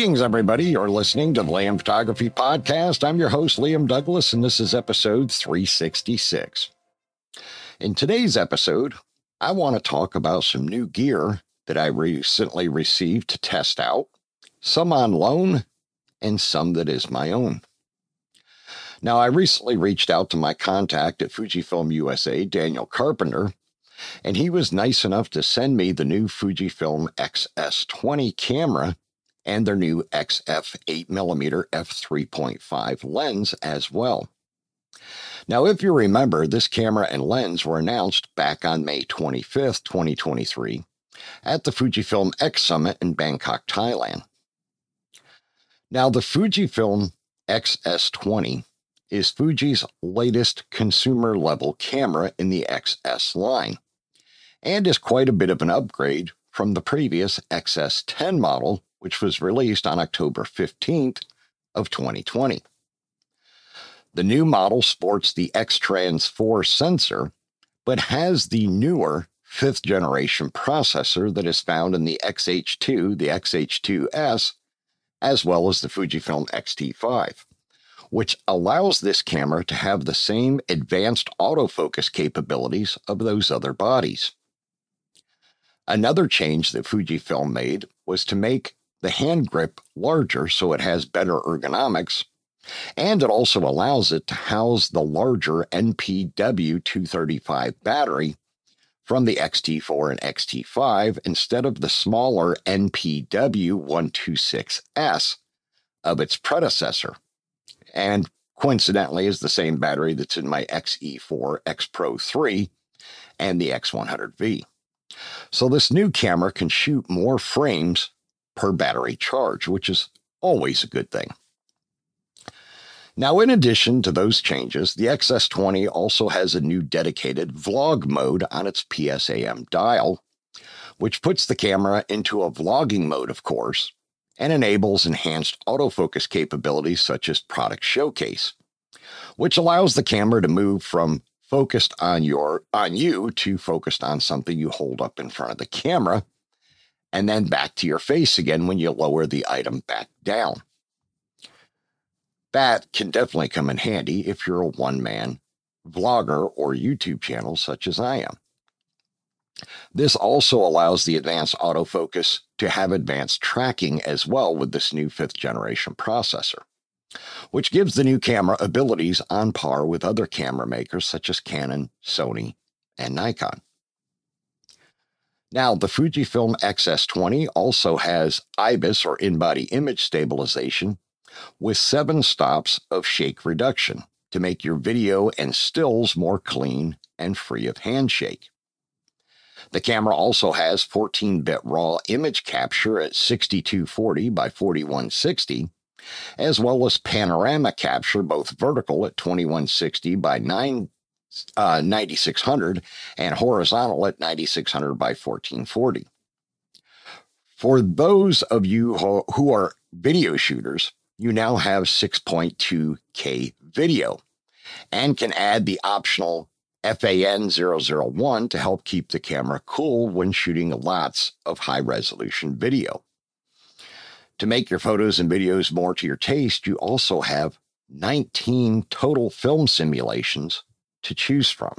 Greetings, everybody. You're listening to the Liam Photography Podcast. I'm your host, Liam Douglas, and this is episode 366. In today's episode, I want to talk about some new gear that I recently received to test out, some on loan, and some that is my own. Now, I recently reached out to my contact at Fujifilm USA, Daniel Carpenter, and he was nice enough to send me the new Fujifilm XS20 camera and their new XF 8mm f3.5 lens as well. Now, if you remember, this camera and lens were announced back on May 25th, 2023, at the Fujifilm X Summit in Bangkok, Thailand. Now, the Fujifilm XS20 is Fuji's latest consumer level camera in the XS line and is quite a bit of an upgrade from the previous XS10 model which was released on October 15th of 2020. The new model sports the X-Trans 4 sensor, but has the newer fifth generation processor that is found in the XH2, the XH2S, as well as the Fujifilm X-T5, which allows this camera to have the same advanced autofocus capabilities of those other bodies. Another change that Fujifilm made was to make the hand grip larger so it has better ergonomics, and it also allows it to house the larger NPW 235 battery from the XT4 and XT5 instead of the smaller NPW 126S of its predecessor. And coincidentally is the same battery that's in my XE4 X Pro 3 and the X100V. So this new camera can shoot more frames per battery charge, which is always a good thing. Now, in addition to those changes, the XS20 also has a new dedicated vlog mode on its PSAM dial, which puts the camera into a vlogging mode, of course, and enables enhanced autofocus capabilities such as product showcase, which allows the camera to move from focused on your on you to focused on something you hold up in front of the camera and then back to your face again when you lower the item back down. That can definitely come in handy if you're a one man vlogger or YouTube channel such as I am. This also allows the advanced autofocus to have advanced tracking as well with this new fifth generation processor, which gives the new camera abilities on par with other camera makers such as Canon, Sony, and Nikon. Now, the Fujifilm XS20 also has IBIS or in body image stabilization with seven stops of shake reduction to make your video and stills more clean and free of handshake. The camera also has 14 bit RAW image capture at 6240 by 4160, as well as panorama capture both vertical at 2160 by 9 uh, 9600 and horizontal at 9600 by 1440. For those of you who are video shooters, you now have 6.2K video and can add the optional FAN 001 to help keep the camera cool when shooting lots of high resolution video. To make your photos and videos more to your taste, you also have 19 total film simulations to choose from.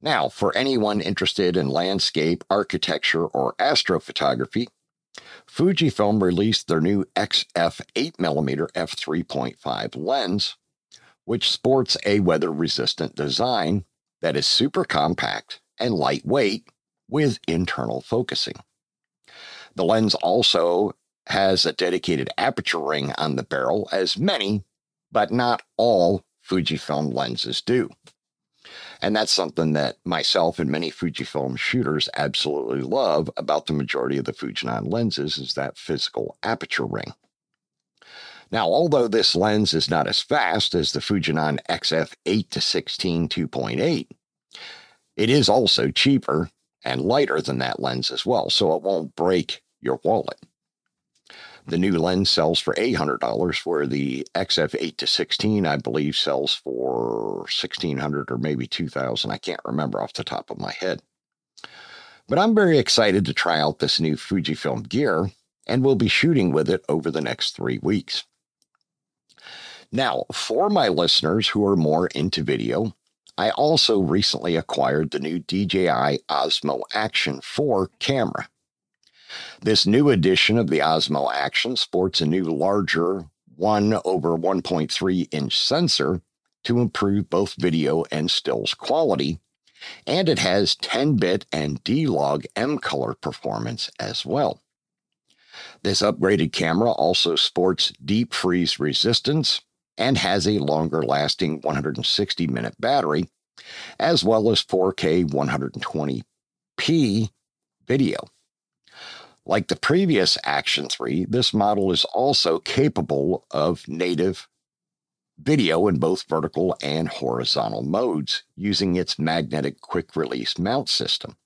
Now, for anyone interested in landscape, architecture, or astrophotography, Fujifilm released their new XF 8mm f3.5 lens, which sports a weather resistant design that is super compact and lightweight with internal focusing. The lens also has a dedicated aperture ring on the barrel, as many, but not all Fujifilm lenses do. And that's something that myself and many Fujifilm shooters absolutely love about the majority of the Fujinon lenses is that physical aperture ring. Now, although this lens is not as fast as the Fujinon XF 8 to 16 2.8, it is also cheaper and lighter than that lens as well, so it won't break your wallet. The new lens sells for $800, where the XF 8 to 16, I believe, sells for 1,600 or maybe 2,000. I can't remember off the top of my head. But I'm very excited to try out this new Fujifilm gear, and we'll be shooting with it over the next three weeks. Now, for my listeners who are more into video, I also recently acquired the new DJI Osmo Action 4 camera. This new edition of the Osmo Action sports a new larger 1 over 1.3 inch sensor to improve both video and stills quality, and it has 10 bit and D log M color performance as well. This upgraded camera also sports deep freeze resistance and has a longer lasting 160 minute battery, as well as 4K 120p video. Like the previous Action 3, this model is also capable of native video in both vertical and horizontal modes using its magnetic quick release mount system.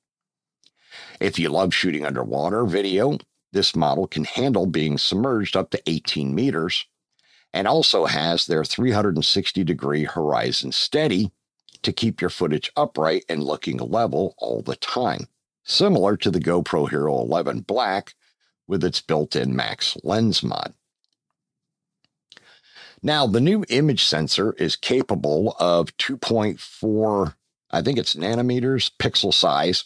If you love shooting underwater video, this model can handle being submerged up to 18 meters and also has their 360 degree horizon steady to keep your footage upright and looking level all the time similar to the GoPro Hero 11 Black with its built in max lens mod. Now, the new image sensor is capable of 2.4, I think it's nanometers pixel size,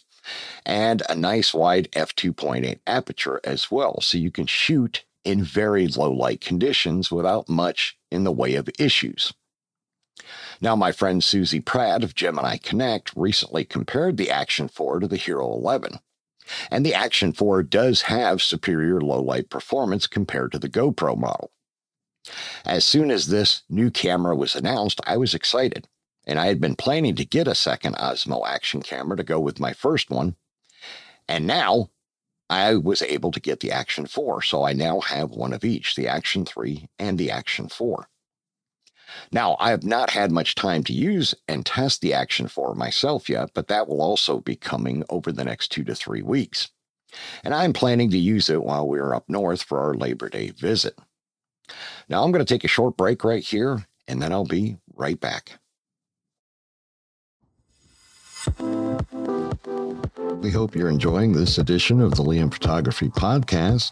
and a nice wide f2.8 aperture as well. So you can shoot in very low light conditions without much in the way of issues. Now, my friend Susie Pratt of Gemini Connect recently compared the Action 4 to the Hero 11. And the Action 4 does have superior low light performance compared to the GoPro model. As soon as this new camera was announced, I was excited, and I had been planning to get a second Osmo action camera to go with my first one. And now I was able to get the Action 4, so I now have one of each the Action 3 and the Action 4. Now, I have not had much time to use and test the Action 4 myself yet, but that will also be coming over the next two to three weeks. And I'm planning to use it while we're up north for our Labor Day visit. Now, I'm going to take a short break right here, and then I'll be right back. We hope you're enjoying this edition of the Liam Photography Podcast.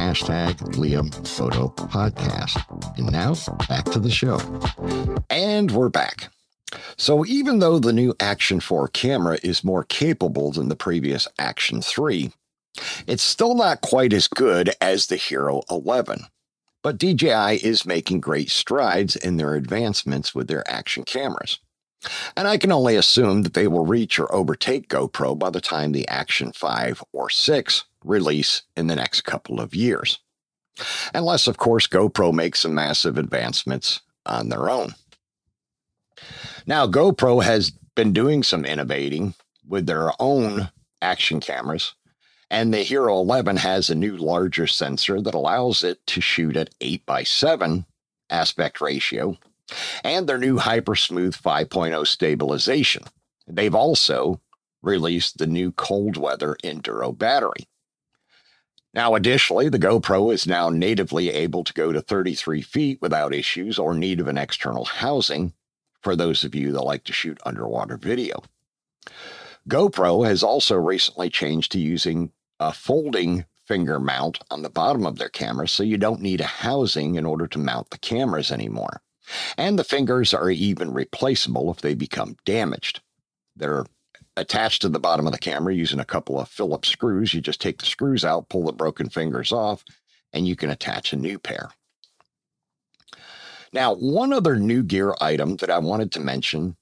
hashtag Liam Photo Podcast. And now back to the show. And we're back. So, even though the new Action 4 camera is more capable than the previous Action 3, it's still not quite as good as the Hero 11. But DJI is making great strides in their advancements with their action cameras. And I can only assume that they will reach or overtake GoPro by the time the Action 5 or 6 release in the next couple of years. Unless, of course, GoPro makes some massive advancements on their own. Now, GoPro has been doing some innovating with their own action cameras, and the Hero 11 has a new larger sensor that allows it to shoot at 8 by 7 aspect ratio, and their new Hypersmooth 5.0 stabilization. They've also released the new cold weather Enduro battery. Now, additionally, the GoPro is now natively able to go to 33 feet without issues or need of an external housing for those of you that like to shoot underwater video. GoPro has also recently changed to using a folding finger mount on the bottom of their camera so you don't need a housing in order to mount the cameras anymore. And the fingers are even replaceable if they become damaged. They're attached to the bottom of the camera using a couple of Phillips screws. You just take the screws out, pull the broken fingers off, and you can attach a new pair. Now, one other new gear item that I wanted to mention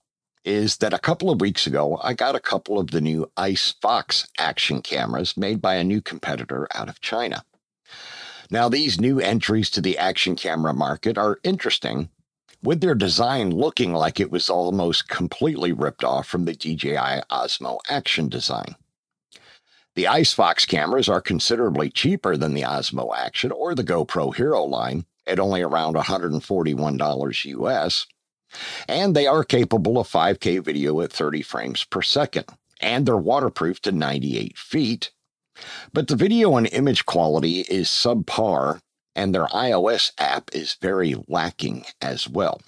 is that a couple of weeks ago, I got a couple of the new Icefox action cameras made by a new competitor out of China. Now, these new entries to the action camera market are interesting, with their design looking like it was almost completely ripped off from the DJI Osmo action design. The Icefox cameras are considerably cheaper than the Osmo Action or the GoPro Hero line at only around $141 US, and they are capable of 5K video at 30 frames per second, and they're waterproof to 98 feet. But the video and image quality is subpar, and their iOS app is very lacking as well.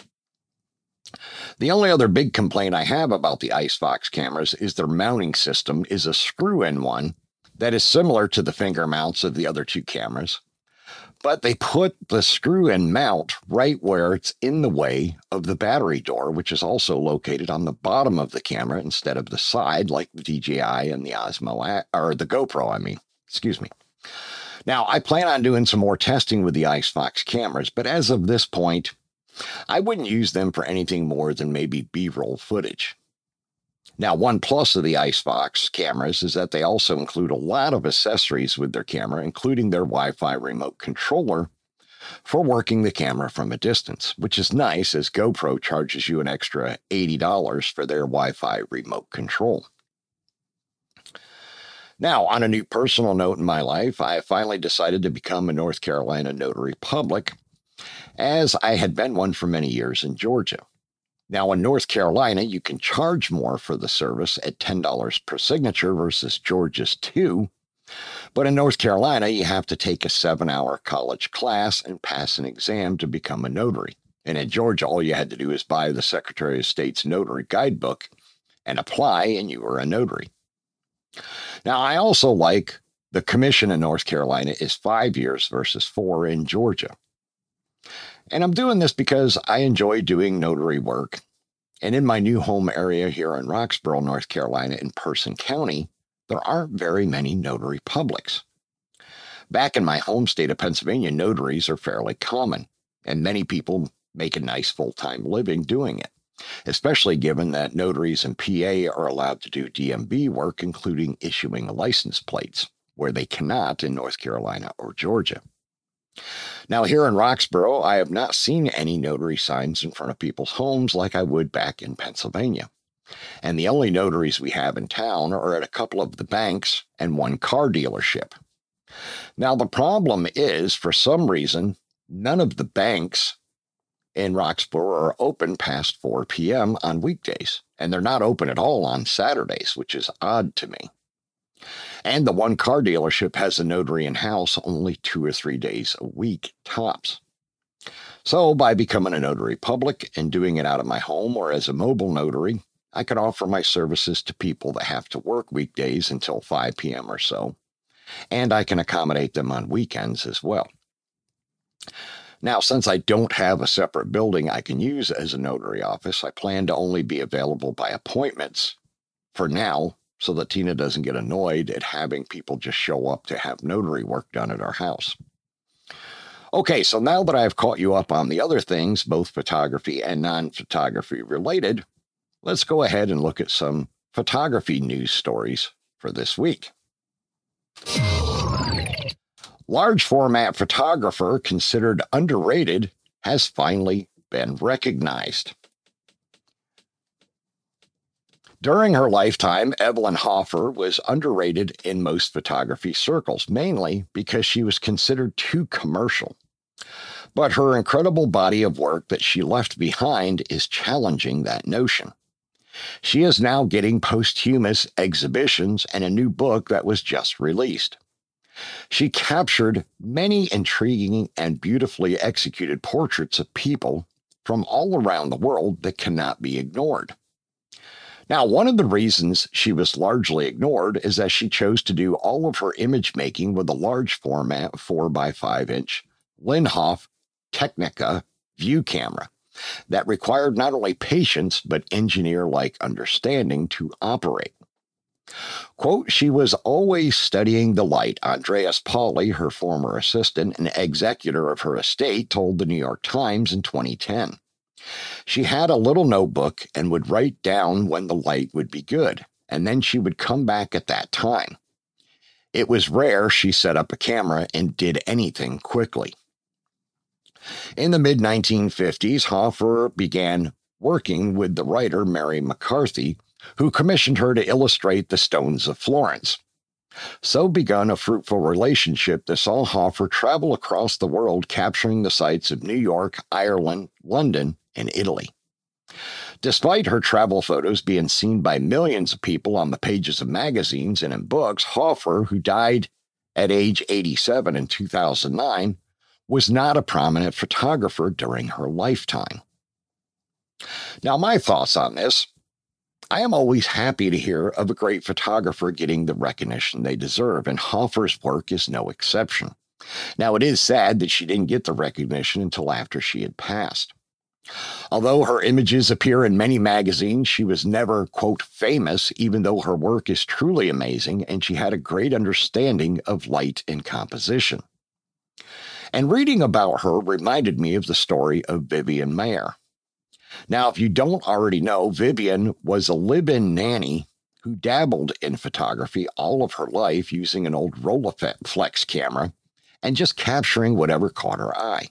The only other big complaint I have about the Icefox cameras is their mounting system is a screw in one that is similar to the finger mounts of the other two cameras, but they put the screw in mount right where it's in the way of the battery door, which is also located on the bottom of the camera instead of the side, like the DJI and the Osmo or the GoPro. I mean, excuse me. Now, I plan on doing some more testing with the Icefox cameras, but as of this point, I wouldn't use them for anything more than maybe B roll footage. Now, one plus of the Icefox cameras is that they also include a lot of accessories with their camera, including their Wi Fi remote controller for working the camera from a distance, which is nice as GoPro charges you an extra $80 for their Wi Fi remote control. Now, on a new personal note in my life, I finally decided to become a North Carolina notary public, as I had been one for many years in Georgia. Now, in North Carolina, you can charge more for the service at $10 per signature versus Georgia's 2 But in North Carolina, you have to take a seven hour college class and pass an exam to become a notary. And in Georgia, all you had to do is buy the Secretary of State's notary guidebook and apply, and you were a notary. Now, I also like the commission in North Carolina is five years versus four in Georgia. And I'm doing this because I enjoy doing notary work. And in my new home area here in Roxboro, North Carolina, in Person County, there aren't very many notary publics. Back in my home state of Pennsylvania, notaries are fairly common, and many people make a nice full time living doing it, especially given that notaries in PA are allowed to do DMV work, including issuing license plates, where they cannot in North Carolina or Georgia. Now, here in Roxboro, I have not seen any notary signs in front of people's homes like I would back in Pennsylvania. And the only notaries we have in town are at a couple of the banks and one car dealership. Now, the problem is, for some reason, none of the banks in Roxboro are open past 4 p.m. on weekdays, and they're not open at all on Saturdays, which is odd to me. And the one car dealership has a notary in house only two or three days a week, tops. So, by becoming a notary public and doing it out of my home or as a mobile notary, I can offer my services to people that have to work weekdays until 5 p.m. or so, and I can accommodate them on weekends as well. Now, since I don't have a separate building I can use as a notary office, I plan to only be available by appointments for now so that Tina doesn't get annoyed at having people just show up to have notary work done at our house. Okay, so now that I've caught you up on the other things, both photography and non photography related, let's go ahead and look at some photography news stories for this week. Large format photographer considered underrated has finally been recognized. During her lifetime, Evelyn Hofer was underrated in most photography circles, mainly because she was considered too commercial. But her incredible body of work that she left behind is challenging that notion. She is now getting posthumous exhibitions and a new book that was just released. She captured many intriguing and beautifully executed portraits of people from all around the world that cannot be ignored. Now, one of the reasons she was largely ignored is that she chose to do all of her image making with a large format 4 by 5 inch Linhof Technica view camera that required not only patience but engineer like understanding to operate. Quote, she was always studying the light. Andreas Pauly, her former assistant and executor of her estate, told the New York Times in 2010. She had a little notebook and would write down when the light would be good, and then she would come back at that time. It was rare she set up a camera and did anything quickly. In the mid 1950s, Hofer began working with the writer Mary McCarthy, who commissioned her to illustrate the Stones of Florence. So begun a fruitful relationship that saw Hofer travel across the world capturing the sights of New York, Ireland, London, and Italy. Despite her travel photos being seen by millions of people on the pages of magazines and in books, Hofer, who died at age 87 in 2009, was not a prominent photographer during her lifetime. Now, my thoughts on this I am always happy to hear of a great photographer getting the recognition they deserve, and Hofer's work is no exception. Now, it is sad that she didn't get the recognition until after she had passed. Although her images appear in many magazines, she was never, quote, famous, even though her work is truly amazing and she had a great understanding of light and composition. And reading about her reminded me of the story of Vivian Maier. Now, if you don't already know, Vivian was a live nanny who dabbled in photography all of her life using an old Rolleiflex camera and just capturing whatever caught her eye.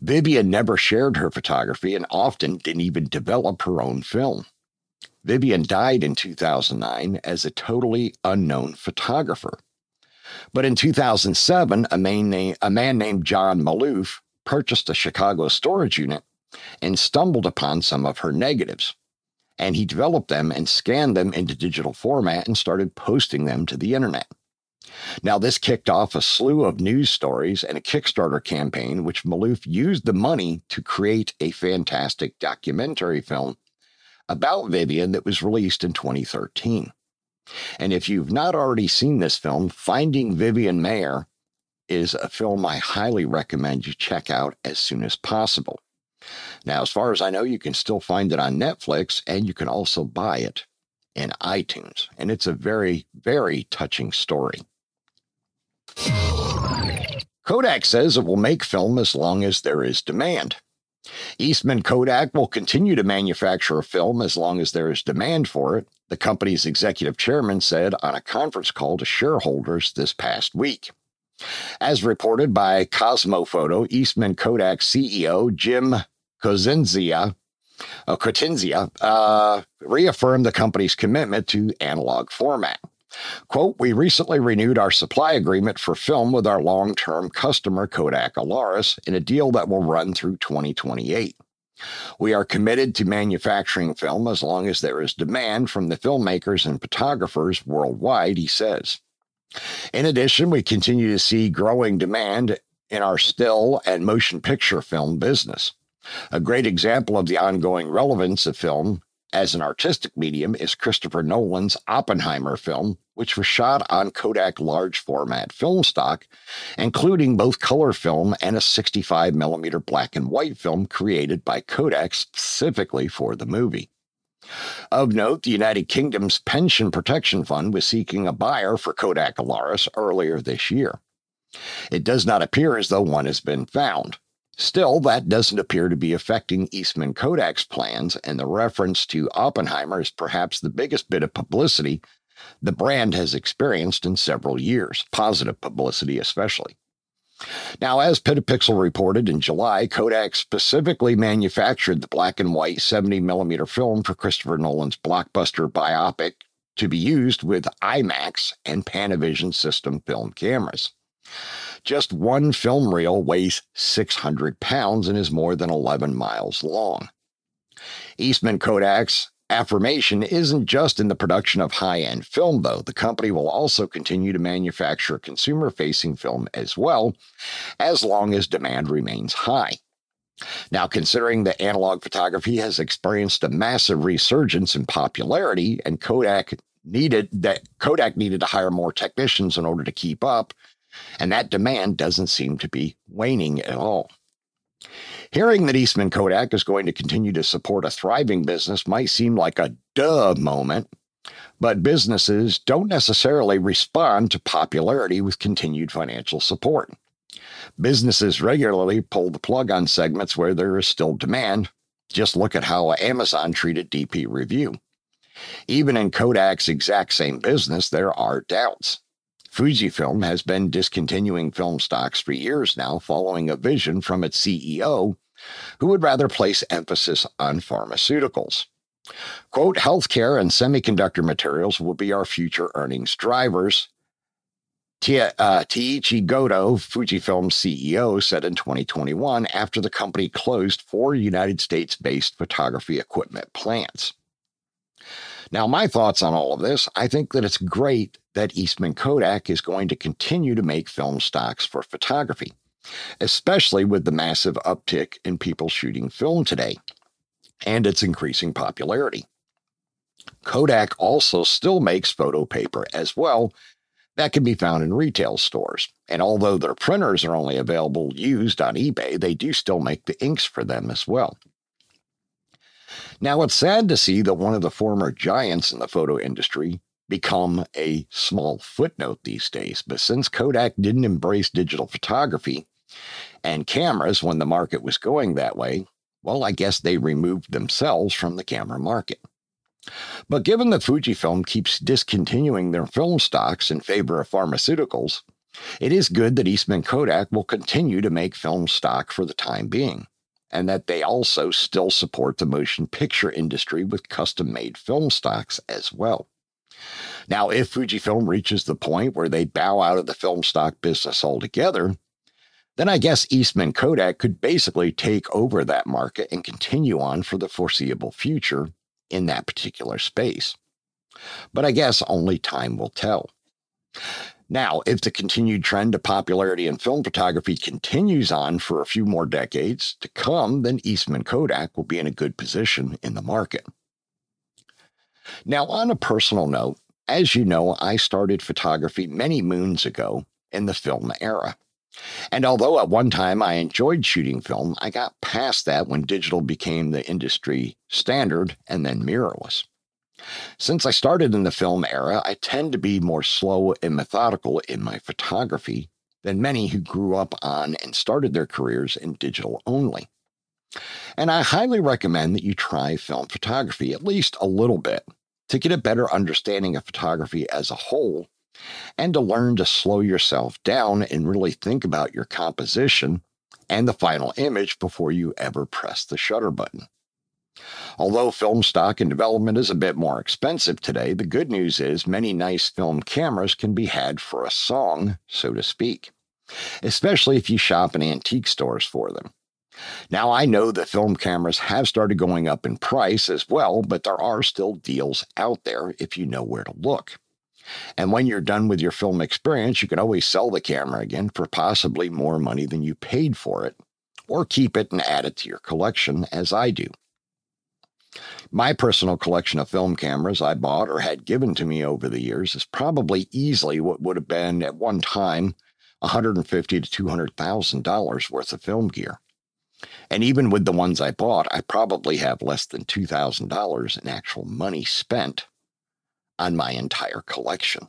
Vivian never shared her photography and often didn't even develop her own film. Vivian died in 2009 as a totally unknown photographer. But in 2007, a man, named, a man named John Maloof purchased a Chicago storage unit and stumbled upon some of her negatives. And he developed them and scanned them into digital format and started posting them to the internet. Now, this kicked off a slew of news stories and a Kickstarter campaign, which Maloof used the money to create a fantastic documentary film about Vivian that was released in 2013. And if you've not already seen this film, Finding Vivian Maier is a film I highly recommend you check out as soon as possible. Now, as far as I know, you can still find it on Netflix and you can also buy it in iTunes. And it's a very, very touching story. Kodak says it will make film as long as there is demand. Eastman Kodak will continue to manufacture a film as long as there is demand for it, the company's executive chairman said on a conference call to shareholders this past week. As reported by Kosmo Foto, Eastman Kodak CEO Jim Kocenzia, uh, Kocenzia uh, reaffirmed the company's commitment to analog format. Quote, we recently renewed our supply agreement for film with our long term customer Kodak Alaris in a deal that will run through 2028. We are committed to manufacturing film as long as there is demand from the filmmakers and photographers worldwide, he says. In addition, we continue to see growing demand in our still and motion picture film business. A great example of the ongoing relevance of film as an artistic medium is Christopher Nolan's Oppenheimer film, which was shot on Kodak large format film stock, including both color film and a 65 millimeter black and white film created by Kodak specifically for the movie. Of note, the United Kingdom's Pension Protection Fund was seeking a buyer for Kodak Alaris earlier this year. It does not appear as though one has been found. Still, that doesn't appear to be affecting Eastman Kodak's plans, and the reference to Oppenheimer is perhaps the biggest bit of publicity the brand has experienced in several years, positive publicity especially. Now, as Petapixel reported in July, Kodak specifically manufactured the black and white 70 millimeter film for Christopher Nolan's blockbuster biopic to be used with IMAX and Panavision system film cameras. Just one film reel weighs 600 pounds and is more than 11 miles long. Eastman Kodak's affirmation isn't just in the production of high end film, though. The company will also continue to manufacture consumer facing film as well, as long as demand remains high. Now, considering that analog photography has experienced a massive resurgence in popularity and Kodak needed that Kodak needed to hire more technicians in order to keep up, and that demand doesn't seem to be waning at all. Hearing that Eastman Kodak is going to continue to support a thriving business might seem like a duh moment, But businesses don't necessarily respond to popularity with continued financial support. Businesses regularly pull the plug on segments where there is still demand. Just look at how Amazon treated DP Review. Even in Kodak's exact same business, there are doubts. Fujifilm has been discontinuing film stocks for years now, following a vision from its CEO who would rather place emphasis on pharmaceuticals. Quote, healthcare and semiconductor materials will be our future earnings drivers. Uh, Teiichi Goto, Fujifilm's CEO, said in 2021 after the company closed four United States based photography equipment plants. Now, my thoughts on all of this I think that it's great that Eastman Kodak is going to continue to make film stocks for photography, especially with the massive uptick in people shooting film today and its increasing popularity. Kodak also still makes photo paper as well that can be found in retail stores. And although their printers are only available used on eBay, they do still make the inks for them as well. Now, it's sad to see that one of the former giants in the photo industry become a small footnote these days. But since Kodak didn't embrace digital photography and cameras when the market was going that way, well, I guess they removed themselves from the camera market. But given that Fujifilm keeps discontinuing their film stocks in favor of pharmaceuticals, it is good that Eastman Kodak will continue to make film stock for the time being and that they also still support the motion picture industry with custom made film stocks as well. Now, if Fujifilm reaches the point where they bow out of the film stock business altogether, then I guess Eastman Kodak could basically take over that market and continue on for the foreseeable future in that particular space. But I guess only time will tell. Now, if the continued trend of popularity in film photography continues on for a few more decades to come, then Eastman Kodak will be in a good position in the market. Now, on a personal note, as you know, I started photography many moons ago in the film era. And although at one time I enjoyed shooting film, I got past that when digital became the industry standard and then mirrorless. Since I started in the film era, I tend to be more slow and methodical in my photography than many who grew up on and started their careers in digital only. And I highly recommend that you try film photography at least a little bit to get a better understanding of photography as a whole and to learn to slow yourself down and really think about your composition and the final image before you ever press the shutter button. Although film stock and development is a bit more expensive today, the good news is many nice film cameras can be had for a song, so to speak, especially if you shop in antique stores for them. Now, I know that film cameras have started going up in price as well, but there are still deals out there if you know where to look. And when you're done with your film experience, you can always sell the camera again for possibly more money than you paid for it, or keep it and add it to your collection, as I do. My personal collection of film cameras I bought or had given to me over the years is probably easily what would have been at one time 150 to $200,000 worth of film gear. And even with the ones I bought, I probably have less than $2,000 in actual money spent on my entire collection.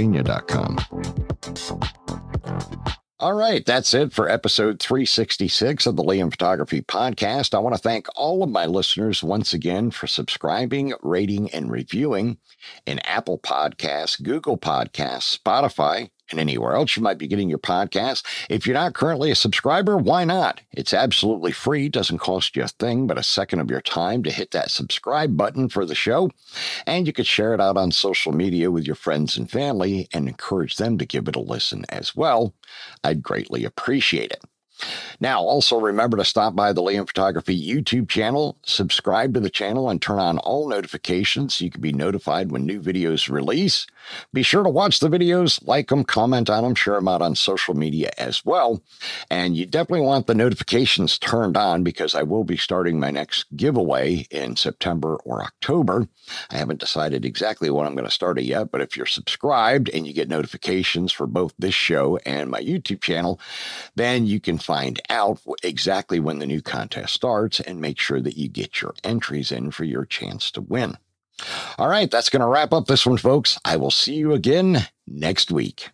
forgottenpiecesofpennsylvania.com. All right, that's it for episode 366 of the Liam Photography Podcast. I want to thank all of my listeners once again for subscribing, rating, and reviewing in Apple Podcasts, Google Podcasts, Spotify, and anywhere else you might be getting your podcast. If you're not currently a subscriber, why not? It's absolutely free, doesn't cost you a thing but a second of your time to hit that subscribe button for the show. And you could share it out on social media with your friends and family and encourage them to give it a listen as well. I'd greatly appreciate it. Now, also remember to stop by the Liam Photography YouTube channel, subscribe to the channel, and turn on all notifications so you can be notified when new videos release. Be sure to watch the videos, like them, comment on them, share them out on social media as well. And you definitely want the notifications turned on because I will be starting my next giveaway in September or October. I haven't decided exactly when I'm going to start it yet, but if you're subscribed and you get notifications for both this show and my YouTube channel, then you can find out exactly when the new contest starts and make sure that you get your entries in for your chance to win. All right, that's going to wrap up this one, folks. I will see you again next week.